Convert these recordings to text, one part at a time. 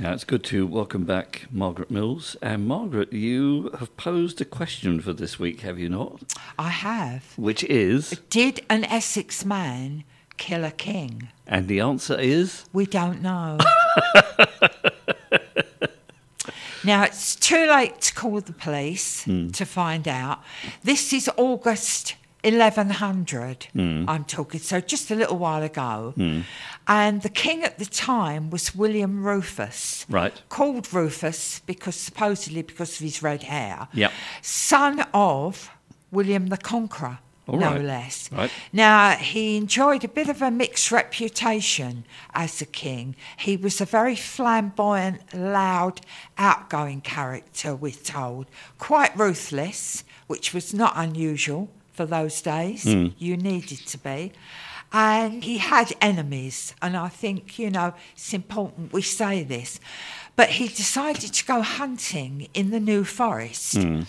Yeah, it's good to welcome back Margaret Mills. And Margaret, you have posed a question for this week, have you not? I have. Which is, Did an Essex man kill a king? and the answer is, We don't know. now, it's too late to call the police hmm. to find out. This is August 1100, hmm. I'm talking, so just a little while ago. Hmm. And the king at the time was William Rufus. Right. Called Rufus because supposedly because of his red hair. Yep. Son of William the Conqueror. All no right. less. Right. Now, he enjoyed a bit of a mixed reputation as a king. He was a very flamboyant, loud, outgoing character, we're told. Quite ruthless, which was not unusual for those days. Hmm. You needed to be. And he had enemies, and I think, you know, it's important we say this. But he decided to go hunting in the New Forest hmm.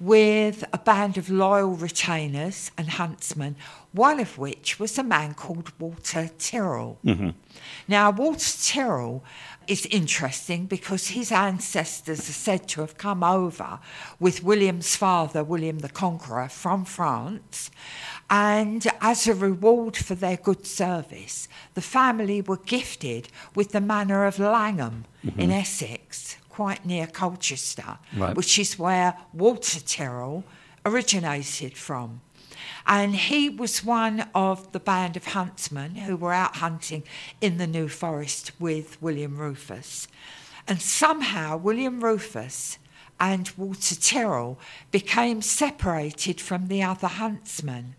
With a band of loyal retainers and huntsmen, one of which was a man called Walter Tyrrell. Mm-hmm. Now, Walter Tyrrell is interesting because his ancestors are said to have come over with William's father, William the Conqueror, from France. And as a reward for their good service, the family were gifted with the manor of Langham in mm-hmm. Essex, quite near Colchester, Right. which is where Walter Tyrrell originated from. And he was one of the band of huntsmen who were out hunting in the New Forest with William Rufus. And somehow William Rufus and Walter Tyrrell became separated from the other huntsmen.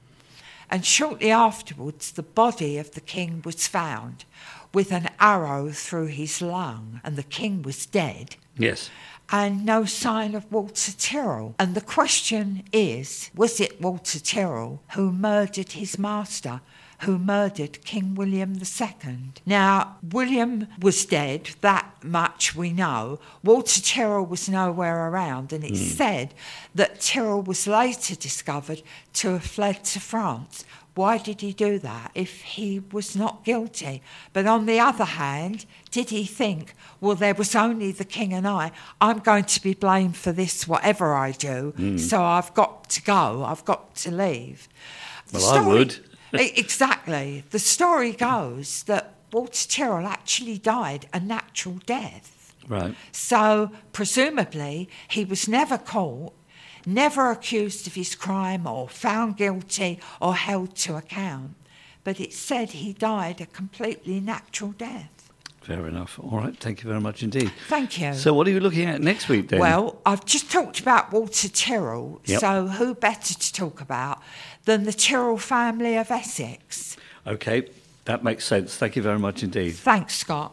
And shortly afterwards, the body of the king was found with an arrow through his lung, and the king was dead yes. and no sign of Walter Tyrrell. And the question is was it Walter Tyrrell who murdered his master? Who murdered King William II? Now, William was dead, that much we know. Walter Tyrrell was nowhere around, and it's hmm. said that Tyrrell was later discovered to have fled to France. Why did he do that if he was not guilty? But on the other hand, did he think, well, there was only the king and I, I'm going to be blamed for this, whatever I do, hmm. so I've got to go, I've got to leave? Well, I would. Exactly. The story goes that Walter Tyrrell actually died a natural death. Right. So, presumably, he was never caught, never accused of his crime, or found guilty, or held to account. But it's said he died a completely natural death. Fair enough. All right. Thank you very much indeed. Thank you. So, what are you looking at next week then? Well, I've just talked about Walter Tyrrell, Yep. so who better to talk about than the Tyrrell family of Essex? okay. That makes sense. Thank you very much indeed. Thanks, Scott.